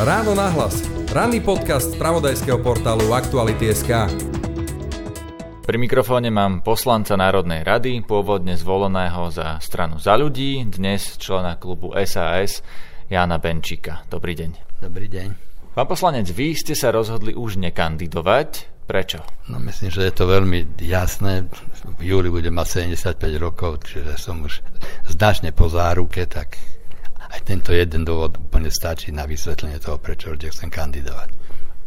Ráno nahlas. Ranný podcast z pravodajského portálu Aktuality.sk. Pri mikrofóne mám poslanca Národnej rady, pôvodne zvoleného za stranu za ľudí, dnes člena klubu SAS, Jana Benčíka. Dobrý deň. Dobrý deň. Pán poslanec, vy ste sa rozhodli už nekandidovať. Prečo? No myslím, že je to veľmi jasné. V júli budem mať 75 rokov, čiže som už značne po záruke, tak aj tento jeden dôvod úplne stačí na vysvetlenie toho, prečo kde chcem kandidovať.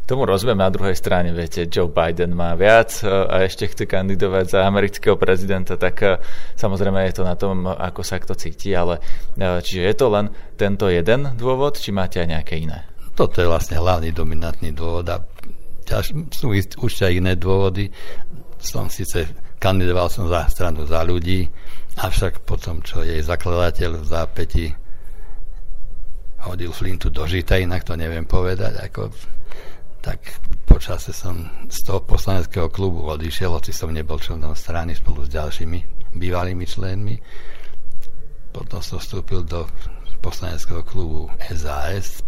Tomu rozumiem na druhej strane, viete, Joe Biden má viac e, a ešte chce kandidovať za amerického prezidenta, tak e, samozrejme je to na tom, ako sa kto cíti, ale e, čiže je to len tento jeden dôvod, či máte aj nejaké iné? Toto je vlastne hlavný dominantný dôvod a sú už aj iné dôvody. Som síce kandidoval som za stranu za ľudí, avšak potom, čo jej zakladateľ v zápäti hodil Flintu do žita, inak to neviem povedať, ako, tak počase som z toho poslaneckého klubu odišiel, hoci som nebol členom strany spolu s ďalšími bývalými členmi. Potom som vstúpil do poslaneckého klubu SAS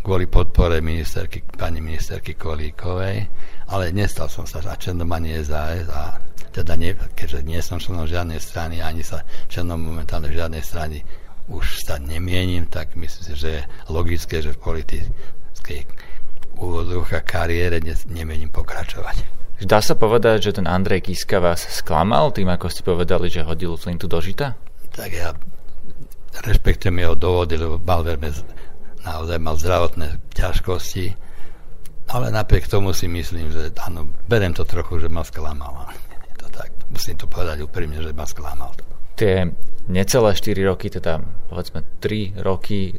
kvôli podpore ministerky, pani ministerky Kolíkovej, ale nestal som sa členom ani SAS a teda nie, keďže nie som členom žiadnej strany, ani sa členom momentálne žiadnej strany už sa nemienim, tak myslím si, že je logické, že v politickej úvodzovka kariére nemienim pokračovať. Dá sa povedať, že ten Andrej Kiska vás sklamal tým, ako ste povedali, že hodil flintu do žita? Tak ja rešpektujem jeho dôvody, lebo mal veľmi, naozaj mal zdravotné ťažkosti, ale napriek tomu si myslím, že áno, berem to trochu, že ma sklamal. To tak, musím to povedať úprimne, že ma sklamal. Tie necelé 4 roky, teda povedzme 3 roky e,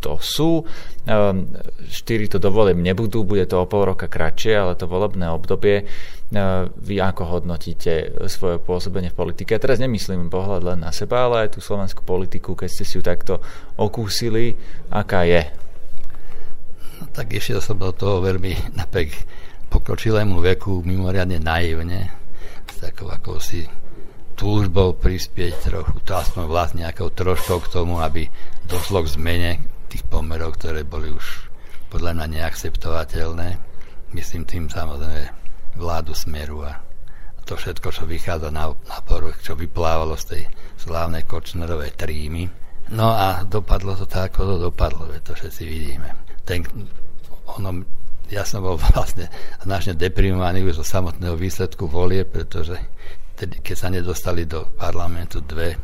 to sú. 4 e, to dovolím nebudú, bude to o pol roka kratšie, ale to volebné obdobie, e, vy ako hodnotíte svoje pôsobenie v politike? Ja teraz nemyslím pohľad len na seba, ale aj tú slovenskú politiku, keď ste si ju takto okúsili, aká je? No, tak išiel som do toho veľmi napriek pokročilému veku mimoriadne naivne, s takou akousi túžbou prispieť trochu, to aspoň vlastne nejakou troškou k tomu, aby došlo k zmene tých pomerov, ktoré boli už podľa mňa neakceptovateľné. Myslím tým samozrejme vládu smeru a to všetko, čo vychádza na, na povrch, čo vyplávalo z tej slávnej Kočnerovej trímy. No a dopadlo to tak, ako to dopadlo, to všetci vidíme. Ten, ono, ja som bol vlastne značne deprimovaný už zo samotného výsledku volie, pretože tedy, keď sa nedostali do parlamentu dve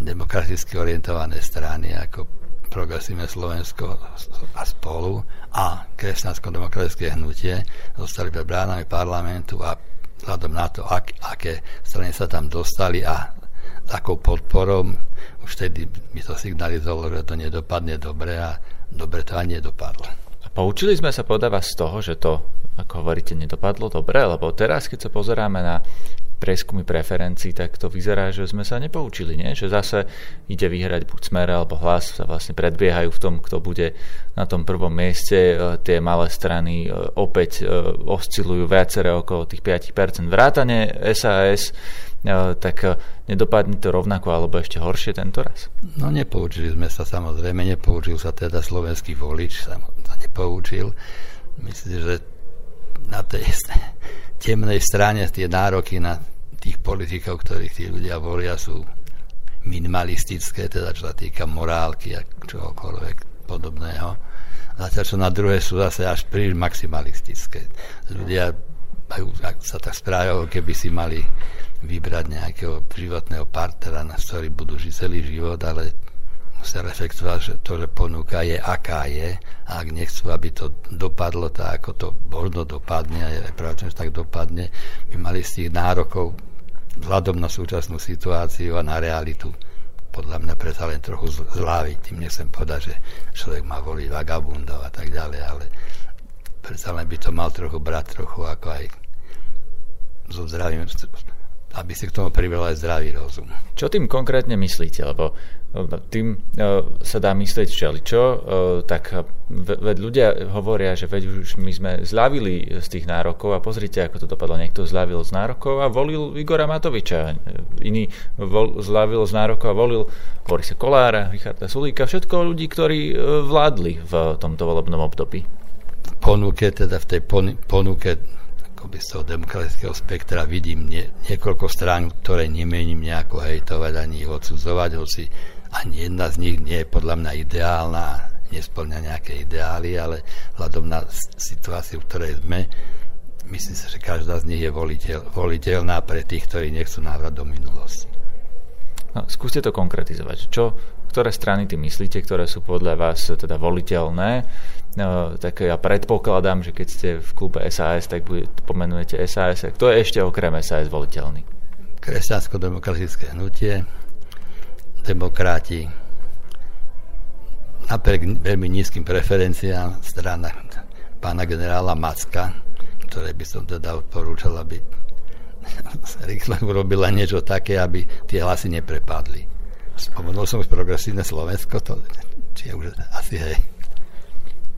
demokraticky orientované strany ako progresívne Slovensko a spolu a kresťansko-demokratické hnutie zostali pred bránami parlamentu a vzhľadom na to, ak, aké strany sa tam dostali a takou podporou, už vtedy mi to signalizovalo, že to nedopadne dobre a dobre to ani nedopadlo. A poučili sme sa podáva z toho, že to, ako hovoríte, nedopadlo dobre, lebo teraz, keď sa pozeráme na prieskumy preferencií, tak to vyzerá, že sme sa nepoučili, nie? že zase ide vyhrať buď smer alebo hlas, sa vlastne predbiehajú v tom, kto bude na tom prvom mieste. E, tie malé strany e, opäť e, oscilujú viaceré okolo tých 5% vrátane SAS, tak nedopadne to rovnako alebo ešte horšie tento raz? No nepoučili sme sa samozrejme, nepoučil sa teda slovenský volič, sa nepoučil. Myslím, že na tej temnej strane tie nároky na tých politikov, ktorých tí ľudia volia, sú minimalistické, teda čo sa týka morálky a čohokoľvek podobného. Zatiaľ, čo na druhé sú zase až príliš maximalistické. Ľudia majú, ak sa tak správajú, keby si mali vybrať nejakého životného partnera, na ktorý budú žiť celý život, ale to, že ponúka je, aká je a ak nechcú, aby to dopadlo tak, ako to možno dopadne a je pravdepodobne, že tak dopadne, by mali z tých nárokov vzhľadom na súčasnú situáciu a na realitu podľa mňa predsa len trochu zláviť. Tým nechcem povedať, že človek má voliť vagabundov a tak ďalej, ale predsa len by to mal trochu brať trochu ako aj so zdravým aby si k tomu pribral aj zdravý rozum. Čo tým konkrétne myslíte? Lebo tým e, sa dá myslieť všeličo, e, tak veď ľudia hovoria, že veď už my sme zľavili z tých nárokov a pozrite, ako to dopadlo. Niekto zľavil z nárokov a volil Igora Matoviča. Iný vol, zľavil z nárokov a volil Borisa Kolára, Richarda Sulíka, všetko ľudí, ktorí vládli v tomto volebnom období. Ponuke, teda v tej ponuke akoby z toho demokratického spektra vidím nie, niekoľko strán, ktoré nemením nejako hejtovať ani odsudzovať, hoci ani jedna z nich nie je podľa mňa ideálna, nesplňa nejaké ideály, ale hľadom na situáciu, v ktorej sme, myslím si, že každá z nich je voliteľ, voliteľná pre tých, ktorí nechcú návrat do minulosti. No, skúste to konkretizovať. Čo, ktoré strany ty myslíte, ktoré sú podľa vás teda voliteľné? No, tak ja predpokladám, že keď ste v klube SAS, tak pomenujete SAS. Kto je ešte okrem SAS voliteľný? Kresťansko-demokratické hnutie, demokrati, napriek veľmi nízkym preferenciám strana pána generála Macka, ktoré by som teda odporúčal, aby rýchle urobila niečo také, aby tie hlasy neprepadli. Spomenul som už progresívne Slovensko, to, či je už asi hej.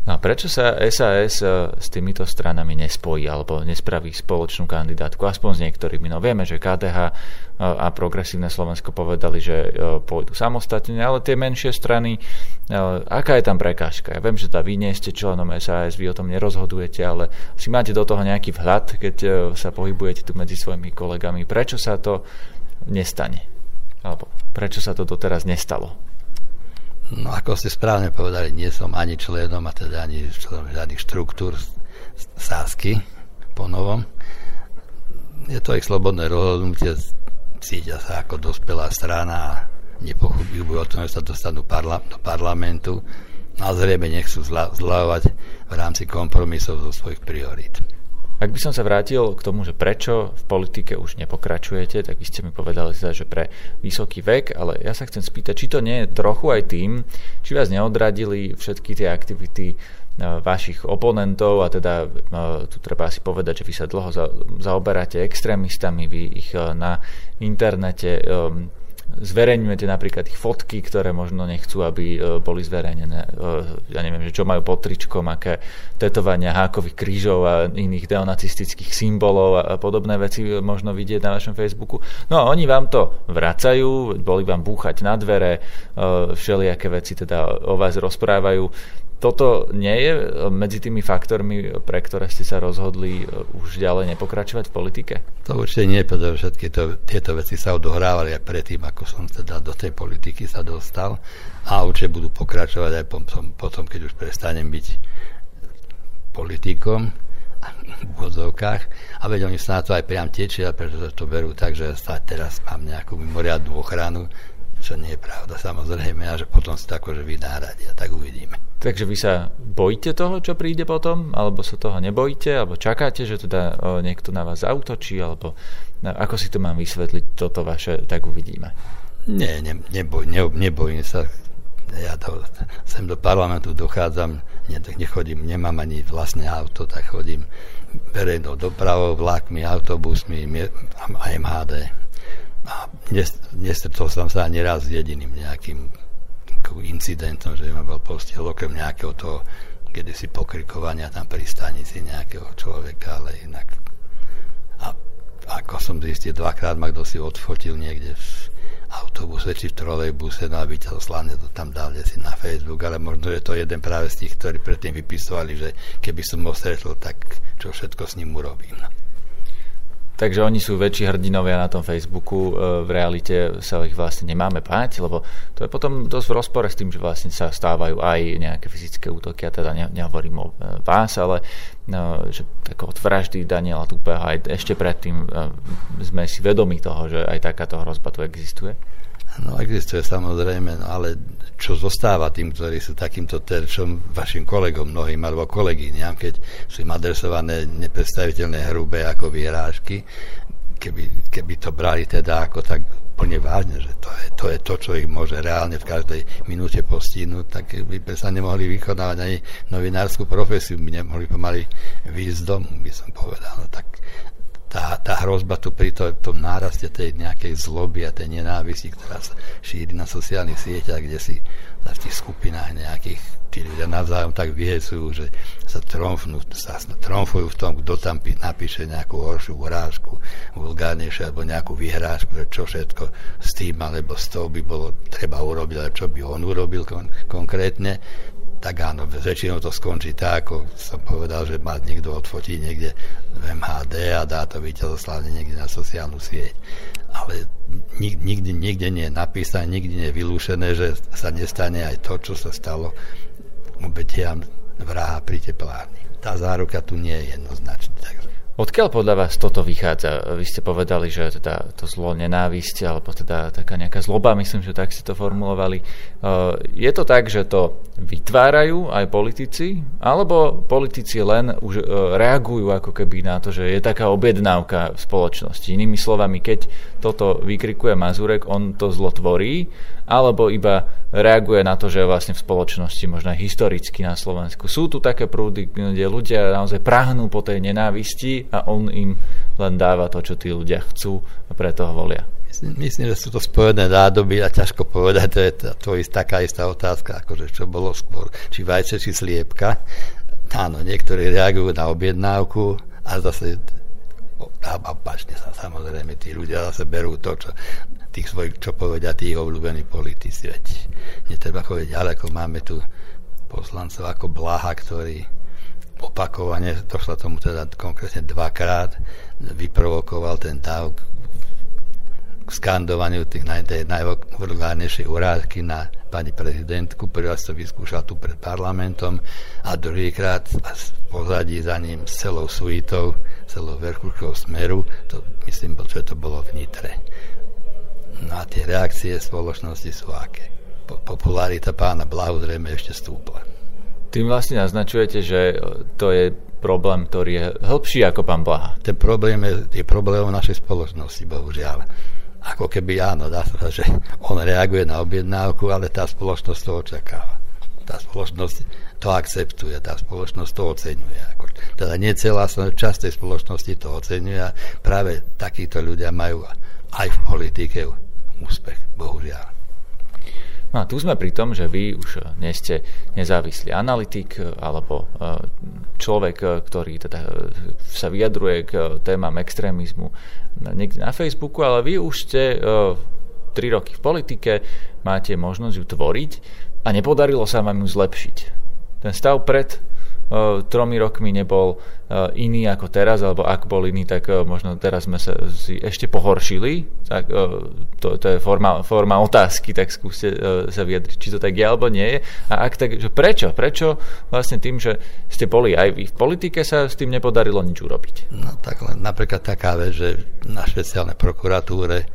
No a prečo sa SAS e, s týmito stranami nespojí alebo nespraví spoločnú kandidátku, aspoň s niektorými? No vieme, že KDH e, a Progresívne Slovensko povedali, že e, pôjdu samostatne, ale tie menšie strany, aká je tam prekážka? Ja viem, že tá vy nie ste členom SAS, vy o tom nerozhodujete, ale si máte do toho nejaký vhľad, keď sa pohybujete tu medzi svojimi kolegami. Prečo sa to nestane? Alebo prečo sa to doteraz nestalo? No ako ste správne povedali, nie som ani členom a teda ani členom žiadnych štruktúr sásky po novom. Je to ich slobodné rozhodnutie, cítia sa ako dospelá strana a nepochybujú o tom, že sa dostanú parla- do parlamentu a zrejme nechcú zla- zľavovať v rámci kompromisov zo svojich priorít. Ak by som sa vrátil k tomu, že prečo v politike už nepokračujete, tak by ste mi povedali teda, že pre vysoký vek, ale ja sa chcem spýtať, či to nie je trochu aj tým, či vás neodradili všetky tie aktivity e, vašich oponentov a teda e, tu treba si povedať, že vy sa dlho zaoberáte extrémistami, vy ich e, na internete zverejňujete napríklad ich fotky, ktoré možno nechcú, aby e, boli zverejnené. E, ja neviem, že čo majú pod tričkom, aké tetovania hákových krížov a iných deonacistických symbolov a podobné veci možno vidieť na vašom Facebooku. No a oni vám to vracajú, boli vám búchať na dvere, e, všelijaké veci teda o vás rozprávajú toto nie je e, medzi tými faktormi, pre ktoré ste sa rozhodli e, už ďalej nepokračovať v politike? To určite nie, pretože všetky to, tieto veci sa odohrávali aj predtým, ako som teda do tej politiky sa dostal a určite budú pokračovať aj potom, potom keď už prestanem byť politikom v vodzovkách a veď oni sa na to aj priam tečia, pretože to berú tak, že sa teraz mám nejakú mimoriadnú ochranu, čo nie je pravda samozrejme a že potom to akože vynáradia, tak uvidíme. Takže vy sa bojíte toho, čo príde potom, alebo sa toho nebojíte, alebo čakáte, že teda niekto na vás zautočí, alebo ako si to mám vysvetliť, toto vaše, tak uvidíme. Nie, ne, neboj, ne, nebojím sa. Ja to, sem do parlamentu dochádzam, ne, nechodím, nemám ani vlastné auto, tak chodím verejnou dopravou, vlákmi, autobusmi a MHD. A nestretol som sa ani raz s jediným nejakým incidentom, že ma bol postihol okrem nejakého toho kedysi pokrikovania tam pri stanici nejakého človeka, ale inak a ako som zistil, dvakrát ma kto si odfotil niekde v autobuse či v trolejbuse, no a vyťal slavne to tam dal si na Facebook, ale možno, že to je jeden práve z tých, ktorí predtým vypisovali, že keby som ho stretol, tak čo všetko s ním urobím. No. Takže oni sú väčší hrdinovia na tom Facebooku, e, v realite sa ich vlastne nemáme báť, lebo to je potom dosť v rozpore s tým, že vlastne sa stávajú aj nejaké fyzické útoky, a teda ne, nehovorím o e, vás, ale no, že tak od vraždy Daniela Tupeho aj ešte predtým sme si vedomi toho, že aj takáto hrozba tu existuje. No existuje samozrejme, no ale čo zostáva tým, ktorí sú takýmto terčom, vašim kolegom mnohým alebo kolegyňam, keď sú im adresované nepredstaviteľné hrubé ako vyhrážky, keby, keby to brali teda ako tak plne vážne, že to je, to je to, čo ich môže reálne v každej minúte postihnúť, tak by sa nemohli vykonávať ani novinárskú profesiu, by nemohli pomaly výjsť domu, by som povedal. No, tak tá, tá hrozba tu pri to, tom náraste tej nejakej zloby a tej nenávisti, ktorá sa šíri na sociálnych sieťach, kde si v tých skupinách nejakých tí ľudia navzájom tak vyhecujú, že sa, tromfnú, sa tromfujú v tom, kto tam napíše nejakú horšiu urážku, vulgárnejšiu alebo nejakú vyhrážku, že čo všetko s tým alebo s tou by bolo treba urobiť, ale čo by on urobil kon- konkrétne tak áno, väčšinou to skončí tak, ako som povedal, že má niekto odfotí niekde v MHD a dá to víťazoslavne niekde na sociálnu sieť. Ale nik, nikdy, nikde nie je napísané, nikdy nie je vylúšené, že sa nestane aj to, čo sa stalo obetiam vraha pri teplárni. Tá záruka tu nie je jednoznačná. Takže Odkiaľ podľa vás toto vychádza? Vy ste povedali, že teda to zlo nenávisť, alebo teda taká nejaká zloba, myslím, že tak ste to formulovali. Uh, je to tak, že to vytvárajú aj politici, alebo politici len už uh, reagujú ako keby na to, že je taká objednávka v spoločnosti. Inými slovami, keď toto vykrikuje Mazurek, on to zlo tvorí, alebo iba reaguje na to, že vlastne v spoločnosti, možno historicky na Slovensku, sú tu také prúdy, kde ľudia naozaj prahnú po tej nenávisti a on im len dáva to, čo tí ľudia chcú a preto ho volia. Myslím, myslím, že sú to spojené nádoby a ťažko povedať, to je to, ist taká istá otázka, akože čo bolo skôr, či vajce, či sliepka. Áno, niektorí reagujú na objednávku a zase a opačne sa samozrejme tí ľudia zase berú to, čo tých svojich, čo povedia tých obľúbení politici. Veď netreba chodiť ďaleko, máme tu poslancov ako Blaha, ktorý opakovane, došlo tomu teda konkrétne dvakrát, vyprovokoval ten dav k skandovaniu tých naj, najvulgárnejšej urážky na pani prezidentku. Prvý raz to vyskúšal tu pred parlamentom a druhýkrát v pozadí za ním s celou suitou, celou verchuškou smeru, to myslím, že to bolo v Nitre. No a tie reakcie spoločnosti sú aké? Popularita pána Blahu zrejme ešte stúpla. Tým vlastne naznačujete, že to je problém, ktorý je hĺbší ako pán Blaha. Ten problém je, je problém našej spoločnosti, bohužiaľ. Ako keby áno, dá sa, že on reaguje na objednávku, ale tá spoločnosť to očakáva. Tá spoločnosť to akceptuje, tá spoločnosť to oceňuje. Teda nie celá časť tej spoločnosti to oceňuje a práve takíto ľudia majú aj v politike úspech, bohužiaľ. No a tu sme pri tom, že vy už nie ste nezávislý analytik alebo e, človek, ktorý teda sa vyjadruje k témam extrémizmu niekde na Facebooku, ale vy už ste tri roky v politike, máte možnosť ju tvoriť a nepodarilo sa vám ju zlepšiť. Ten stav pred tromi rokmi nebol iný ako teraz, alebo ak bol iný, tak možno teraz sme sa si ešte pohoršili. Tak, to, to je forma, forma otázky, tak skúste sa vyjadriť, či to tak je alebo nie. A ak tak, že prečo? Prečo vlastne tým, že ste boli aj vy v politike, sa s tým nepodarilo nič urobiť? No tak len napríklad taká vec, že na špeciálnej prokuratúre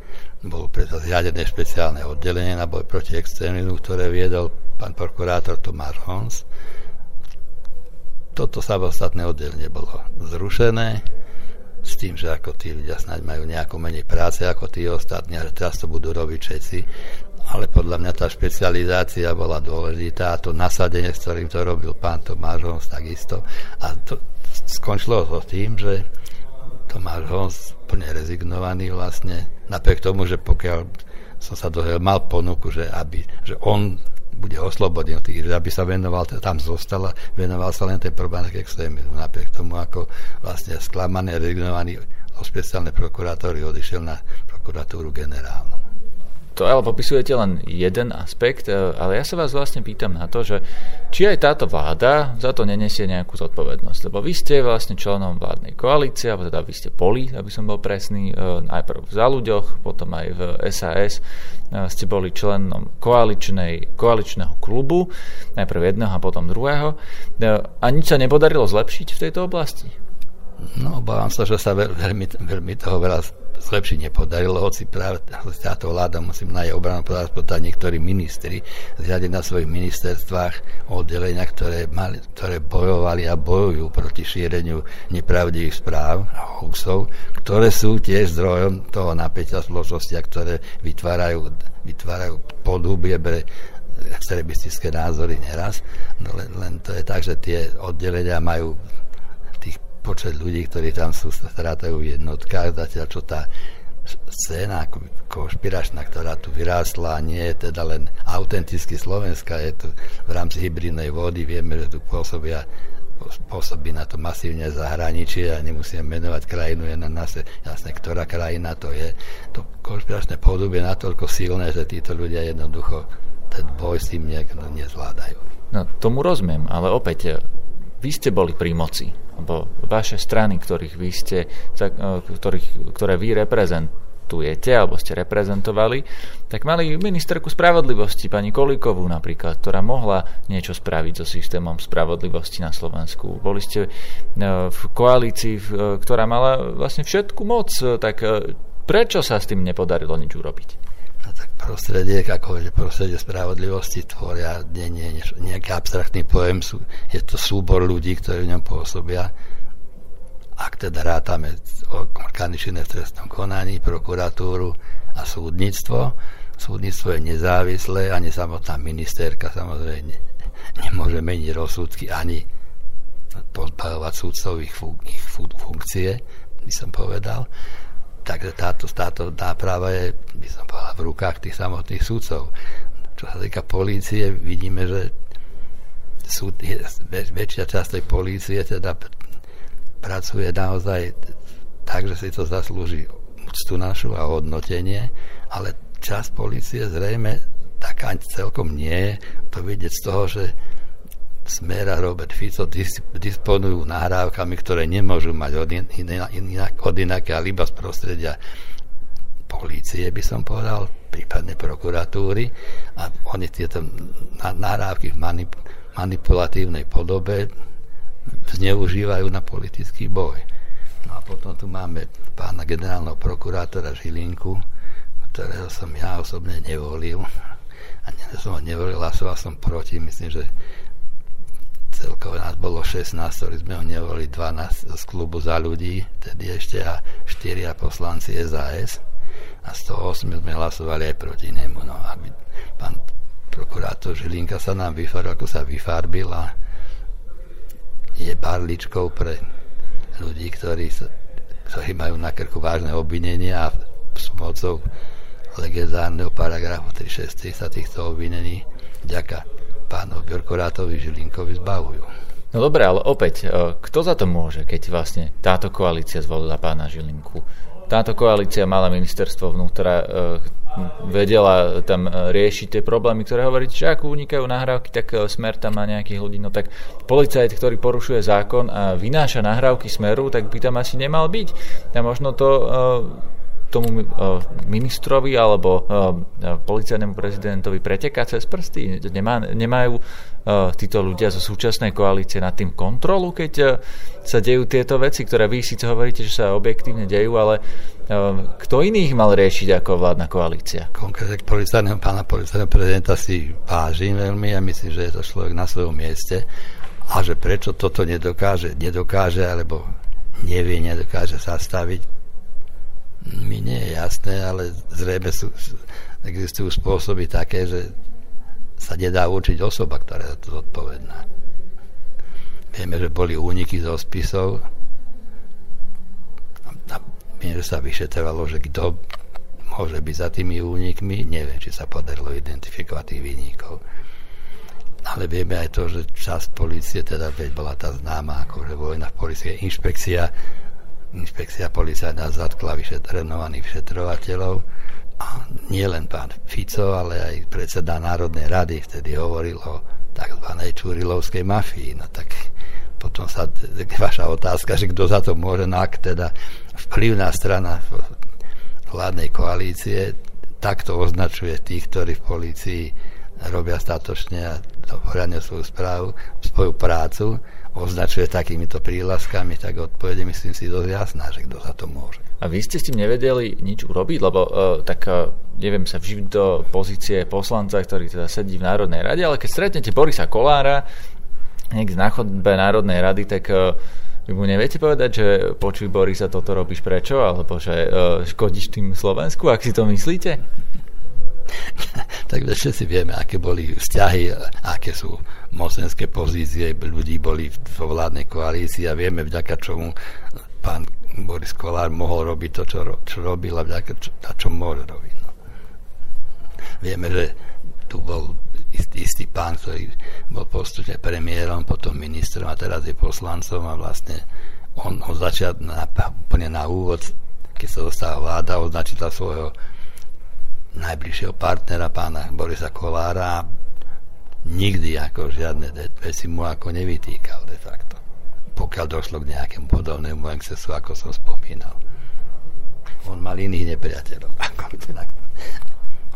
bolo preto zriadené špeciálne oddelenie na boj proti extrémizmu, ktoré viedol pán prokurátor Tomáš Hons toto samostatné oddelenie bolo zrušené s tým, že ako tí ľudia snáď majú nejako menej práce ako tí ostatní a že teraz to budú robiť všetci. Ale podľa mňa tá špecializácia bola dôležitá a to nasadenie, s ktorým to robil pán Tomáš Hons, takisto. A to skončilo to tým, že Tomáš Hons plne rezignovaný vlastne, napriek tomu, že pokiaľ som sa dohľadal, mal ponuku, že, aby, že on bude oslobodený, aby sa venoval, tam zostal a venoval sa len tej problematike extrémizmu. Napriek tomu, ako vlastne sklamaný, rezignovaný o špeciálne prokurátory odišiel na prokuratúru generálnu to ale popisujete len jeden aspekt, e, ale ja sa vás vlastne pýtam na to, že či aj táto vláda za to nenesie nejakú zodpovednosť, lebo vy ste vlastne členom vládnej koalície, alebo teda vy ste boli, aby som bol presný, e, najprv v Záľuďoch, potom aj v SAS, e, ste boli členom koaličnej, koaličného klubu, najprv jedného a potom druhého. A nič sa nepodarilo zlepšiť v tejto oblasti? No, obávam sa, že sa veľmi, veľmi toho veľa zlepšiť nepodarilo, hoci práve táto vláda, musím na jej obranu povedať, niektorí ministri zriadiť na svojich ministerstvách oddelenia, ktoré, mali, ktoré bojovali a bojujú proti šíreniu nepravdivých správ a hoaxov, ktoré sú tiež zdrojom toho napätia spoločnosti ktoré vytvárajú, vytvárajú podhubie pre extremistické názory neraz. No len, len to je tak, že tie oddelenia majú počet ľudí, ktorí tam sú, sa strátajú v jednotkách, zatiaľ čo tá scéna konšpiračná, ktorá tu vyrástla, nie je teda len autenticky slovenská, je tu v rámci hybridnej vody, vieme, že tu pôsobia pôsobí na to masívne zahraničie a nemusíme menovať krajinu, je na nás jasné, ktorá krajina to je. To konšpiračné podobie je natoľko silné, že títo ľudia jednoducho ten boj s tým nejak nezvládajú. No, tomu rozumiem, ale opäť, vy ste boli pri moci, lebo vaše strany, ktorých vy ste, e, ktorých, ktoré vy reprezentujete, alebo ste reprezentovali, tak mali ministerku spravodlivosti, pani Kolíkovú napríklad, ktorá mohla niečo spraviť so systémom spravodlivosti na Slovensku. Boli ste e, v koalícii, ktorá mala vlastne všetku moc, tak e, prečo sa s tým nepodarilo nič urobiť? Tak prostredie, ako je prostredie spravodlivosti, tvoria nie, nie, nejaký abstraktný pojem, sú, je to súbor ľudí, ktorí v ňom pôsobia ak teda rátame orgány činné v trestnom konaní, prokuratúru a súdnictvo. Súdnictvo je nezávislé, ani samotná ministerka samozrejme nemôže meniť rozsudky, ani pozbavovať súdcov ich, fun- ich fun- funkcie, by som povedal. Takže táto, táto náprava je, by som povedal, v rukách tých samotných súdcov. Čo sa týka polície, vidíme, že súd, väčšia časť tej polície teda pracuje naozaj tak, že si to zaslúži úctu našu a hodnotenie, ale čas policie zrejme taká celkom nie je. To vidieť z toho, že Smer a Robert Fico disponujú nahrávkami, ktoré nemôžu mať od, inak, inak, od inaké, ale iba z prostredia polície, by som povedal, prípadne prokuratúry a oni tieto nahrávky v manip, manipulatívnej podobe zneužívajú na politický boj. No a potom tu máme pána generálneho prokurátora Žilinku, ktorého som ja osobne nevolil. A nie, som ho nevolil, hlasoval som proti. Myslím, že celkovo nás bolo 16, ktorí sme ho nevolili, 12 z klubu za ľudí, tedy ešte a 4 poslanci SAS. A z toho 8 sme hlasovali aj proti nemu. No, aby pán prokurátor Žilinka sa nám vyfarbil, ako sa vyfarbil a je barličkou pre ľudí, ktorí, sa, ktorí majú na krku vážne obvinenia a s mocou legendárneho paragrafu 360 sa týchto obvinení ďaká pánov Bjorkorátovi Žilinkovi zbavujú. No dobre, ale opäť, e, kto za to môže, keď vlastne táto koalícia zvolila pána Žilinku? Táto koalícia mala ministerstvo vnútra, e, vedela tam e, riešiť tie problémy, ktoré hovoríte, že ak unikajú nahrávky, tak smer tam má nejakých ľudí. No tak policajt, ktorý porušuje zákon a vynáša nahrávky smeru, tak by tam asi nemal byť. A možno to tomu ministrovi alebo policajnému prezidentovi preteká cez prsty. Nemá, nemajú títo ľudia zo súčasnej koalície nad tým kontrolu, keď sa dejú tieto veci, ktoré vy síce hovoríte, že sa objektívne dejú, ale kto iných mal riešiť ako vládna koalícia? Konkrétne policajného, pána policajného prezidenta si vážim veľmi a myslím, že je to človek na svojom mieste a že prečo toto nedokáže, nedokáže alebo nevie, nedokáže zastaviť, mi nie je jasné, ale zrejme sú, existujú spôsoby také, že sa nedá určiť osoba, ktorá je zodpovedná. Vieme, že boli úniky zo spisov, že sa vyšetrovalo, že kto môže byť za tými únikmi. Neviem, či sa podarilo identifikovať tých výnikov. Ale vieme aj to, že časť policie, teda veď bola tá známa, akože vojna v policie, inšpekcia, inšpekcia policajná zatkla vyšet, renovaných vyšetrovateľov a nie len pán Fico, ale aj predseda Národnej rady vtedy hovoril o tzv. čurilovskej mafii. No tak potom sa vaša otázka, že kto za to môže, no ak teda vplyvná strana vládnej koalície takto označuje tých, ktorí v polícii robia statočne a poriadne svoju správu, svoju prácu, označuje takýmito prílaskami, tak odpovede myslím si dosť jasná, že kto za to môže. A vy ste s tým nevedeli nič urobiť, lebo uh, tak uh, neviem sa vžiť do pozície poslanca, ktorý teda sedí v Národnej rade, ale keď stretnete Borisa Kolára niekde na chodbe Národnej rady, tak uh, vy mu neviete povedať, že počuj Boris, sa toto robíš prečo? Alebo že uh, škodíš tým Slovensku, ak si to myslíte? Takže všetci vieme, aké boli vzťahy, aké sú mocenské pozície ľudí boli v vládnej koalícii a vieme, vďaka čomu pán Boris Kolár mohol robiť to, čo, čo robil a vďaka čo, čo môže robiť. No. Vieme, že tu bol istý, istý pán, ktorý bol postupne premiérom, potom ministrom a teraz je poslancom a vlastne on, on začal na, úplne na úvod, keď sa dostala vláda, označil svojho najbližšieho partnera, pána Borisa Kolára nikdy ako žiadne veci mu ako nevytýkal de facto. Pokiaľ došlo k nejakému podobnému excesu, ako som spomínal. On mal iných nepriateľov.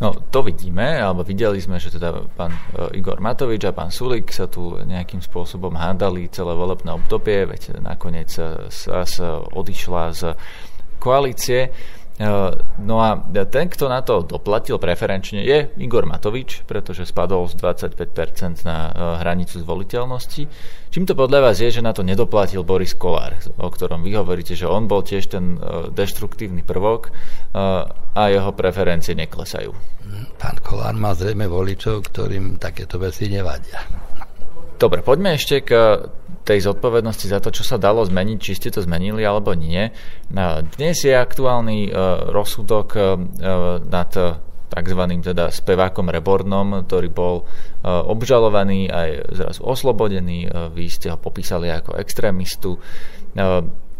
No, to vidíme, alebo videli sme, že teda pán e, Igor Matovič a pán Sulik sa tu nejakým spôsobom hádali celé volebné obdobie, veď nakoniec sa odišla z koalície. Eh, no a ten, kto na to doplatil preferenčne, je Igor Matovič, pretože spadol z 25% na eh, hranicu zvoliteľnosti. Čím to podľa vás je, že na to nedoplatil Boris Kolár, o ktorom vy hovoríte, že on bol tiež ten eh, deštruktívny prvok a jeho preferencie neklesajú? Pán Kolár má zrejme voličov, ktorým takéto veci nevadia. Dobre, poďme ešte k tej zodpovednosti za to, čo sa dalo zmeniť, či ste to zmenili alebo nie. Dnes je aktuálny e, rozsudok nad tzv. teda spevákom Rebornom, ktorý bol obžalovaný aj zrazu oslobodený. Vy ste ho popísali ako extrémistu.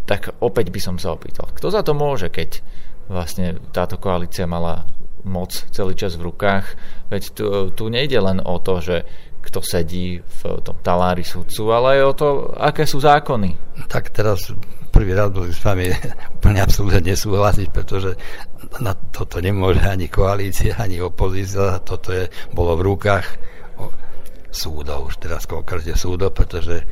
Tak opäť by som sa opýtal, kto za to môže, keď vlastne táto koalícia mala moc celý čas v rukách. Veď tu, tu nejde len o to, že kto sedí v tom talári sudcu, ale aj o to, aké sú zákony. Tak teraz prvý raz bol s vami úplne absolútne nesúhlasiť, pretože na toto nemôže ani koalícia, ani opozícia, toto je, bolo v rukách súdov, už teraz konkrétne súdov, pretože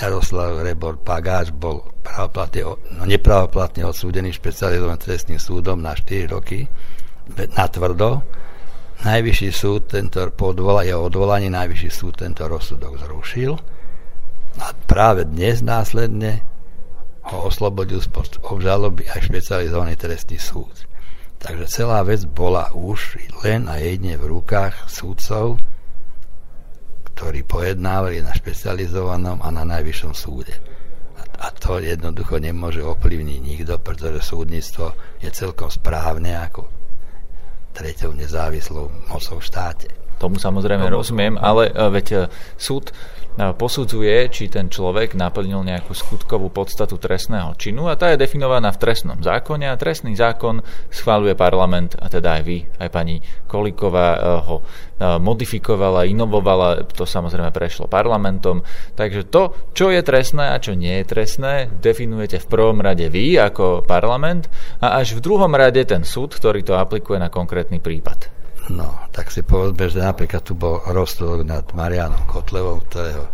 Jaroslav Rebor Pagáč bol pravoplatne, no nepravoplatne odsúdený špecializovaným trestným súdom na 4 roky na tvrdo Najvyšší súd tento po jeho odvolaní Najvyšší súd tento rozsudok zrušil a práve dnes následne ho oslobodil z obžaloby aj špecializovaný trestný súd. Takže celá vec bola už len a jedne v rukách súdcov, ktorí pojednávali na špecializovanom a na najvyššom súde. A to jednoducho nemôže ovplyvniť nikto, pretože súdnictvo je celkom správne ako treťou nezávislou mocou v štáte. Tomu samozrejme Tomu rozumiem, ale e, veď e, súd posudzuje, či ten človek naplnil nejakú skutkovú podstatu trestného činu a tá je definovaná v trestnom zákone a trestný zákon schváluje parlament a teda aj vy, aj pani Koliková ho modifikovala, inovovala, to samozrejme prešlo parlamentom. Takže to, čo je trestné a čo nie je trestné, definujete v prvom rade vy ako parlament a až v druhom rade ten súd, ktorý to aplikuje na konkrétny prípad. No, tak si povedzme, že napríklad tu bol rozsudok nad Marianom Kotlevom, ktorého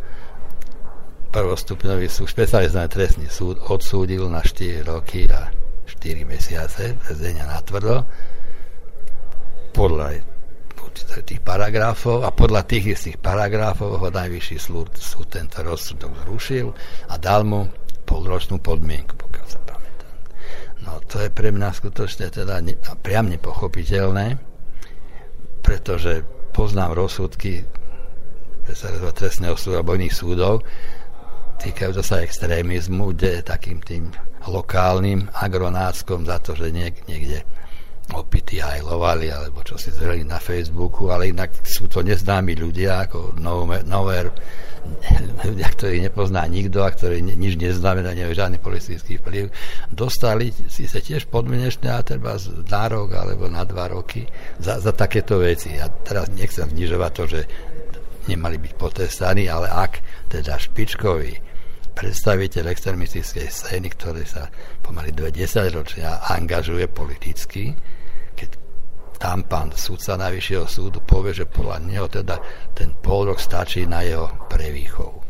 prvostupňový súd, špecializovaný trestný súd odsúdil na 4 roky a 4 mesiace väzenia na tvrdo podľa tých paragrafov a podľa tých istých paragrafov ho najvyšší súd, súd tento rozsudok zrušil a dal mu polročnú podmienku, pokiaľ sa pamätám. No to je pre mňa skutočne teda ne, priam nepochopiteľné, pretože poznám rozsudky trestného súdu alebo iných súdov, týkajú sa extrémizmu, kde takým tým lokálnym agronáckom za to, že niek- niekde opity lovali, alebo čo si zreli na Facebooku, ale inak sú to neznámi ľudia ako Nover, ľudia, ktorí nepozná nikto a ktorí nič neznamená, nemajú žiadny politický vplyv, dostali sa tiež podmienečné a treba z nárok alebo na dva roky za, za takéto veci. Ja teraz nechcem znižovať to, že nemali byť potestaní, ale ak teda špičkový predstaviteľ extremistickej scény, ktorý sa pomaly 20 ročia angažuje politicky, tam pán sudca Najvyššieho súdu povie, že podľa neho teda ten pol rok stačí na jeho prevýchov.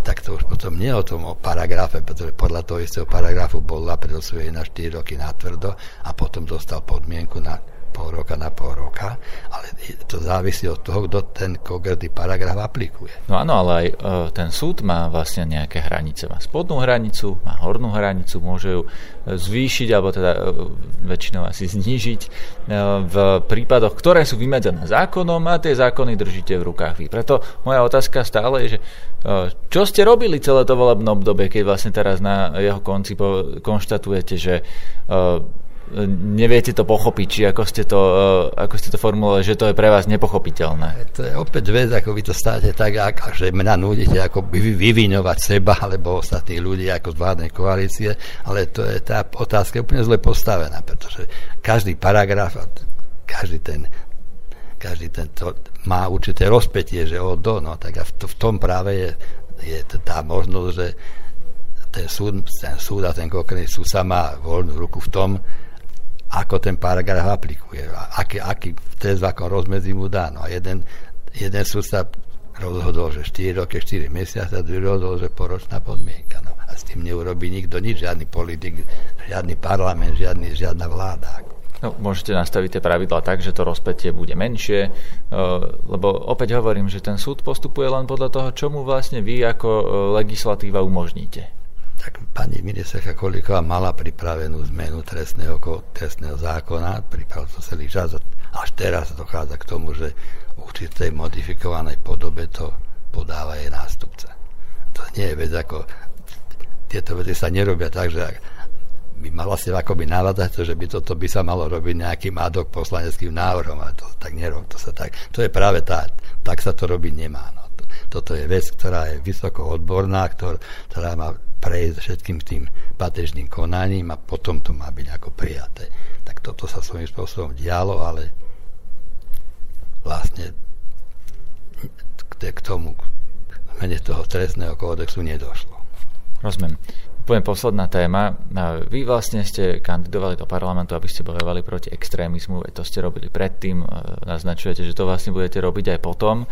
Tak to už potom nie o tom o paragrafe, pretože podľa toho istého paragrafu bol odsúdený na 4 roky na tvrdo a potom dostal podmienku na pol roka na pol roka, ale to závisí od toho, kto ten konkrétny paragraf aplikuje. No áno, ale aj e, ten súd má vlastne nejaké hranice. Má spodnú hranicu, má hornú hranicu, môže ju e, zvýšiť, alebo teda e, väčšinou asi znížiť e, v prípadoch, ktoré sú vymedzené zákonom a tie zákony držíte v rukách vy. Preto moja otázka stále je, že e, čo ste robili celé to volebné obdobie, keď vlastne teraz na jeho konci konštatujete, že e, neviete to pochopiť, či ako ste to, eh, ako ste to formulovali, že to je pre vás nepochopiteľné. To je opäť vec, ako vy to státe tak, ako, že mňa nudíte ako vyviňovať seba alebo ostatných ľudí ako z vládnej koalície, ale to je tá otázka úplne zle postavená, pretože každý paragraf, každý ten každý ten to má určité rozpetie, že od do, no, tak a v, v tom práve je, je tá možnosť, že ten súd, ten súd a ten konkrétny súd sa má voľnú ruku v tom, ako ten paragraf aplikuje, aký, aký trest v akom rozmedzi mu dá. No a jeden, jeden sa rozhodol, že 4 roky, 4 mesiace, a druhý rozhodol, že poročná podmienka. No a s tým neurobí nikto nič, žiadny politik, žiadny parlament, žiadny, žiadna vláda. No, môžete nastaviť tie pravidlá tak, že to rozpätie bude menšie, eh, lebo opäť hovorím, že ten súd postupuje len podľa toho, čo mu vlastne vy ako eh, legislatíva umožníte pani ministerka Kolíková mala pripravenú zmenu trestného, trestného zákona, pripravil to celý čas, až teraz dochádza k tomu, že v určitej modifikovanej podobe to podáva jej nástupca. To nie je vec ako, tieto veci sa nerobia tak, že by mala si akoby navádať že by toto by sa malo robiť nejakým ad hoc poslaneckým návrhom a to tak nerob, to sa tak, to je práve tá, tak sa to robiť nemá. No. Toto je vec, ktorá je vysoko odborná, ktorá, má prejsť všetkým tým patežným konaním a potom to má byť ako prijaté. Tak toto sa svojím spôsobom dialo, ale vlastne k tomu mene toho trestného kódexu nedošlo. Rozumiem. Poviem posledná téma. Vy vlastne ste kandidovali do parlamentu, aby ste bojovali proti extrémizmu, to ste robili predtým, naznačujete, že to vlastne budete robiť aj potom.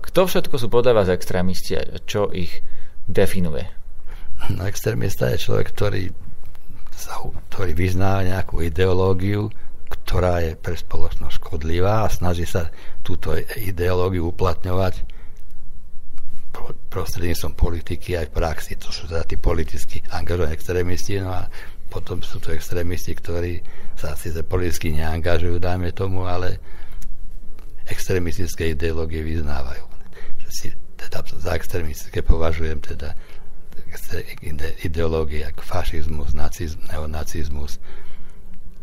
Kto všetko sú podľa vás extrémisti a čo ich definuje? No, extrémista je človek, ktorý, ktorý vyzná nejakú ideológiu, ktorá je pre spoločnosť škodlivá a snaží sa túto ideológiu uplatňovať prostredníctvom politiky aj v praxi. To sú teda tí politicky angažovaní extrémisti, no a potom sú to extrémisti, ktorí sa síce politicky neangažujú, dajme tomu, ale extrémistické ideológie vyznávajú. Že si teda za extrémistické považujem teda ideológie ako fašizmus, nacizm, neonacizmus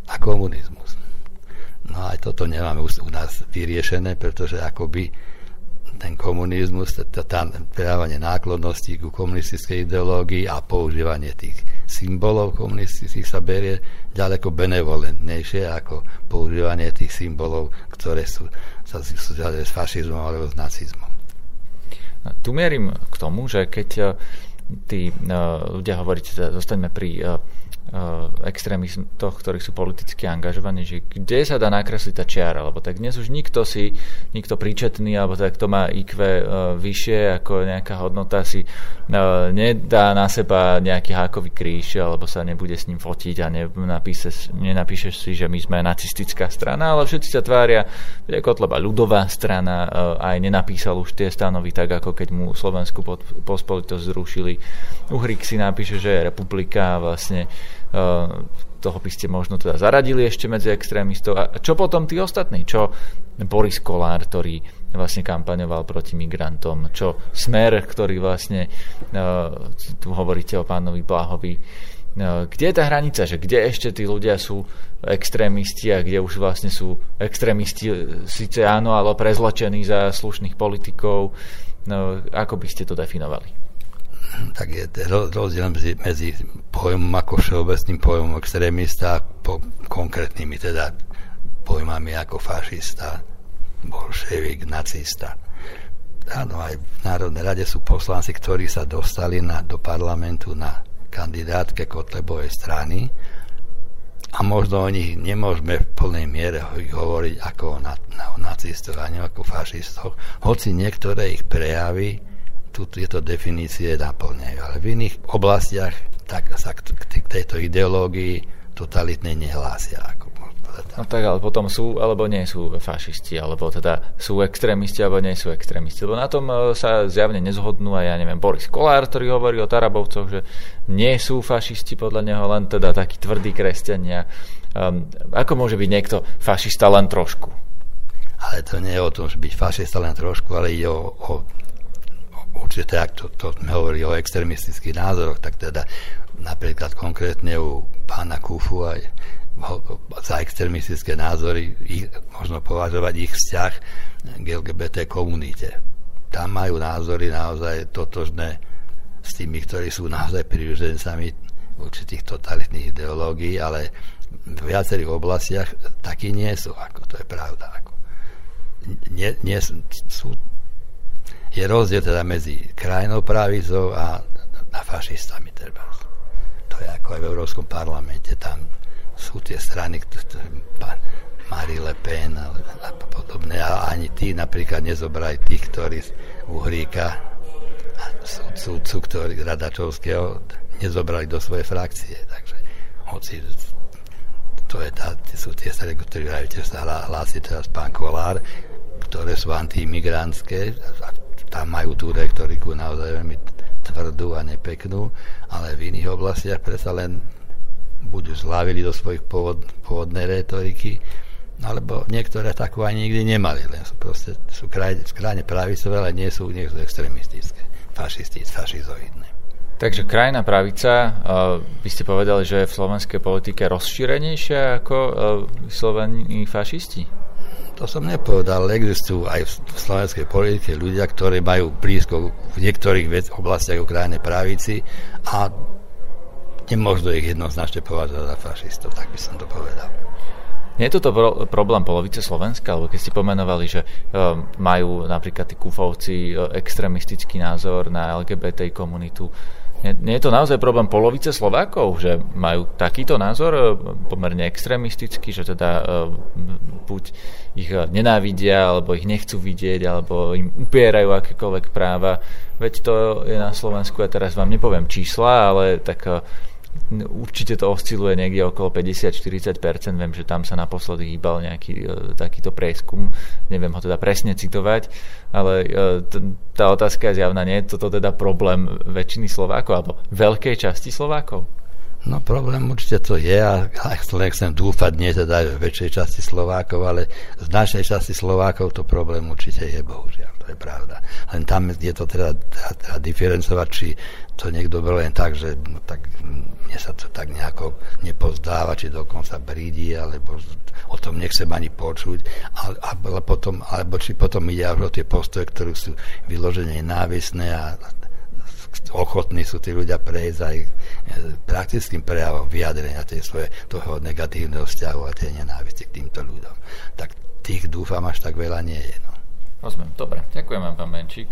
a komunizmus. No aj toto nemáme u nás vyriešené, pretože akoby ten komunizmus, tam prejavanie náklonnosti ku komunistickej ideológii a používanie tých symbolov komunistických sa berie ďaleko benevolentnejšie ako používanie tých symbolov, ktoré sú, sa sú s fašizmom alebo s nacizmom. Tu mierim k tomu, že keď tí uh, ľudia teda zostaňme pri uh, uh, extrémistoch, ktorí sú politicky angažovaní, že kde sa dá nakresliť tá čiara, lebo tak dnes už nikto si, nikto príčetný, alebo tak kto má IQ vyššie ako nejaká hodnota si nedá na seba nejaký hákový kríž, alebo sa nebude s ním fotiť a nenapíše, nenapíšeš si, že my sme nacistická strana, ale všetci sa tvária, že Kotleba ľudová strana aj nenapísal už tie stanovy tak, ako keď mu Slovensku pospolitosť zrušili. Uhrik si napíše, že je republika a vlastne Eh, toho by ste možno teda zaradili ešte medzi extrémistov. A čo potom tí ostatní? Čo Boris Kolár, ktorý vlastne kampaňoval proti migrantom? Čo Smer, ktorý vlastne, eh, tu hovoríte o pánovi Blahovi, eh, kde je tá hranica, že kde ešte tí ľudia sú extrémisti a kde už vlastne sú extrémisti síce áno, ale prezločení za slušných politikov. No, ako by ste to definovali? Tak je rozdiel medzi, pojmom ako všeobecným pojmom extrémista a po, konkrétnymi teda pojmami ako fašista, bolševik, nacista. Áno, aj v Národnej rade sú poslanci, ktorí sa dostali na, do parlamentu na kandidátke Kotlebovej strany a možno o nich nemôžeme v plnej miere hovoriť ako o, na, o nacistoch ani ako fašistoch, hoci niektoré ich prejavy tu tieto definície naplňajú. Ale v iných oblastiach tak sa k tejto ideológii totalitnej nehlásia. Ako No tak, ale potom sú alebo nie sú fašisti, alebo teda sú extrémisti alebo nie sú extrémisti. Lebo na tom e, sa zjavne nezhodnú aj, ja neviem, Boris Kolár, ktorý hovorí o Tarabovcoch, že nie sú fašisti podľa neho, len teda takí tvrdí kresťania. Um, ako môže byť niekto fašista len trošku? Ale to nie je o tom, že byť fašista len trošku, ale ide o, o určite, ak to, to sme hovorili o extremistických názoroch, tak teda napríklad konkrétne u pána Kufu aj za extremistické názory ich, možno považovať ich vzťah k LGBT komunite. Tam majú názory naozaj totožné s tými, ktorí sú naozaj príružencami určitých totalitných ideológií, ale v viacerých oblastiach takí nie sú, ako to je pravda. Ako. Nie, nie sú, je rozdiel teda medzi krajinou pravicou a, a fašistami. Treba. To je ako aj v Európskom parlamente. Tam sú tie strany, Marie Le Pen a, a podobné. A ani tí napríklad nezobrali tých, ktorí Uhríka a súdcu, ktorý Radačovského nezobrali do svojej frakcie. Takže hoci to je tá, sú tie strany, ktoré tiež sa hlási teraz pán Kolár, ktoré sú antimigrantské a tam majú tú retoriku naozaj veľmi tvrdú a nepeknú, ale v iných oblastiach predsa len buď zlávili do svojich pôvod, pôvodnej retoriky, alebo niektoré takú ani nikdy nemali, len sú proste sú kraj, krajne pravicové, ale nie sú, nie sú extremistické, fašistické, fašizoidné. Takže krajná pravica, uh, by ste povedali, že je v slovenskej politike rozšírenejšia ako uh, slovení fašisti? To som nepovedal, existujú aj v slovenskej politike ľudia, ktorí majú blízko v niektorých oblastiach o krajnej pravici a nemôžno ich jednoznačne považovať za fašistov, tak by som to povedal. Nie je toto pro- problém polovice Slovenska, alebo keď ste pomenovali, že uh, majú napríklad tí kufovci uh, extremistický názor na LGBT komunitu, nie, nie je to naozaj problém polovice Slovákov, že majú takýto názor uh, pomerne extrémistický, že teda uh, buď ich nenávidia, alebo ich nechcú vidieť, alebo im upierajú akékoľvek práva. Veď to je na Slovensku, ja teraz vám nepoviem čísla, ale tak uh, Určite to osciluje niekde okolo 50-40%, viem, že tam sa naposledy hýbal nejaký e, takýto prieskum, neviem ho teda presne citovať, ale e, t- tá otázka je zjavná, nie je toto teda problém väčšiny Slovákov alebo veľkej časti Slovákov? No problém určite to je a len chcem dúfať, nie teda v väčšej časti Slovákov, ale z našej časti Slovákov to problém určite je, bohužiaľ, to je pravda. Len tam je to teda, teda, teda diferencovať, či to niekto bol len tak, že no, tak mne sa to tak nejako nepozdáva, či dokonca brídi, alebo o tom nechcem ani počuť, ale, ale potom, alebo či potom ide o tie postoje, ktoré sú vyložené návisné a ochotní sú tí ľudia prejsť aj e, praktickým prejavom vyjadrenia tej svoje, toho negatívneho vzťahu a tej nenávisti k týmto ľuďom. Tak tých dúfam až tak veľa nie je. No. Rozumiem, dobre. Ďakujem vám, pán Benčík.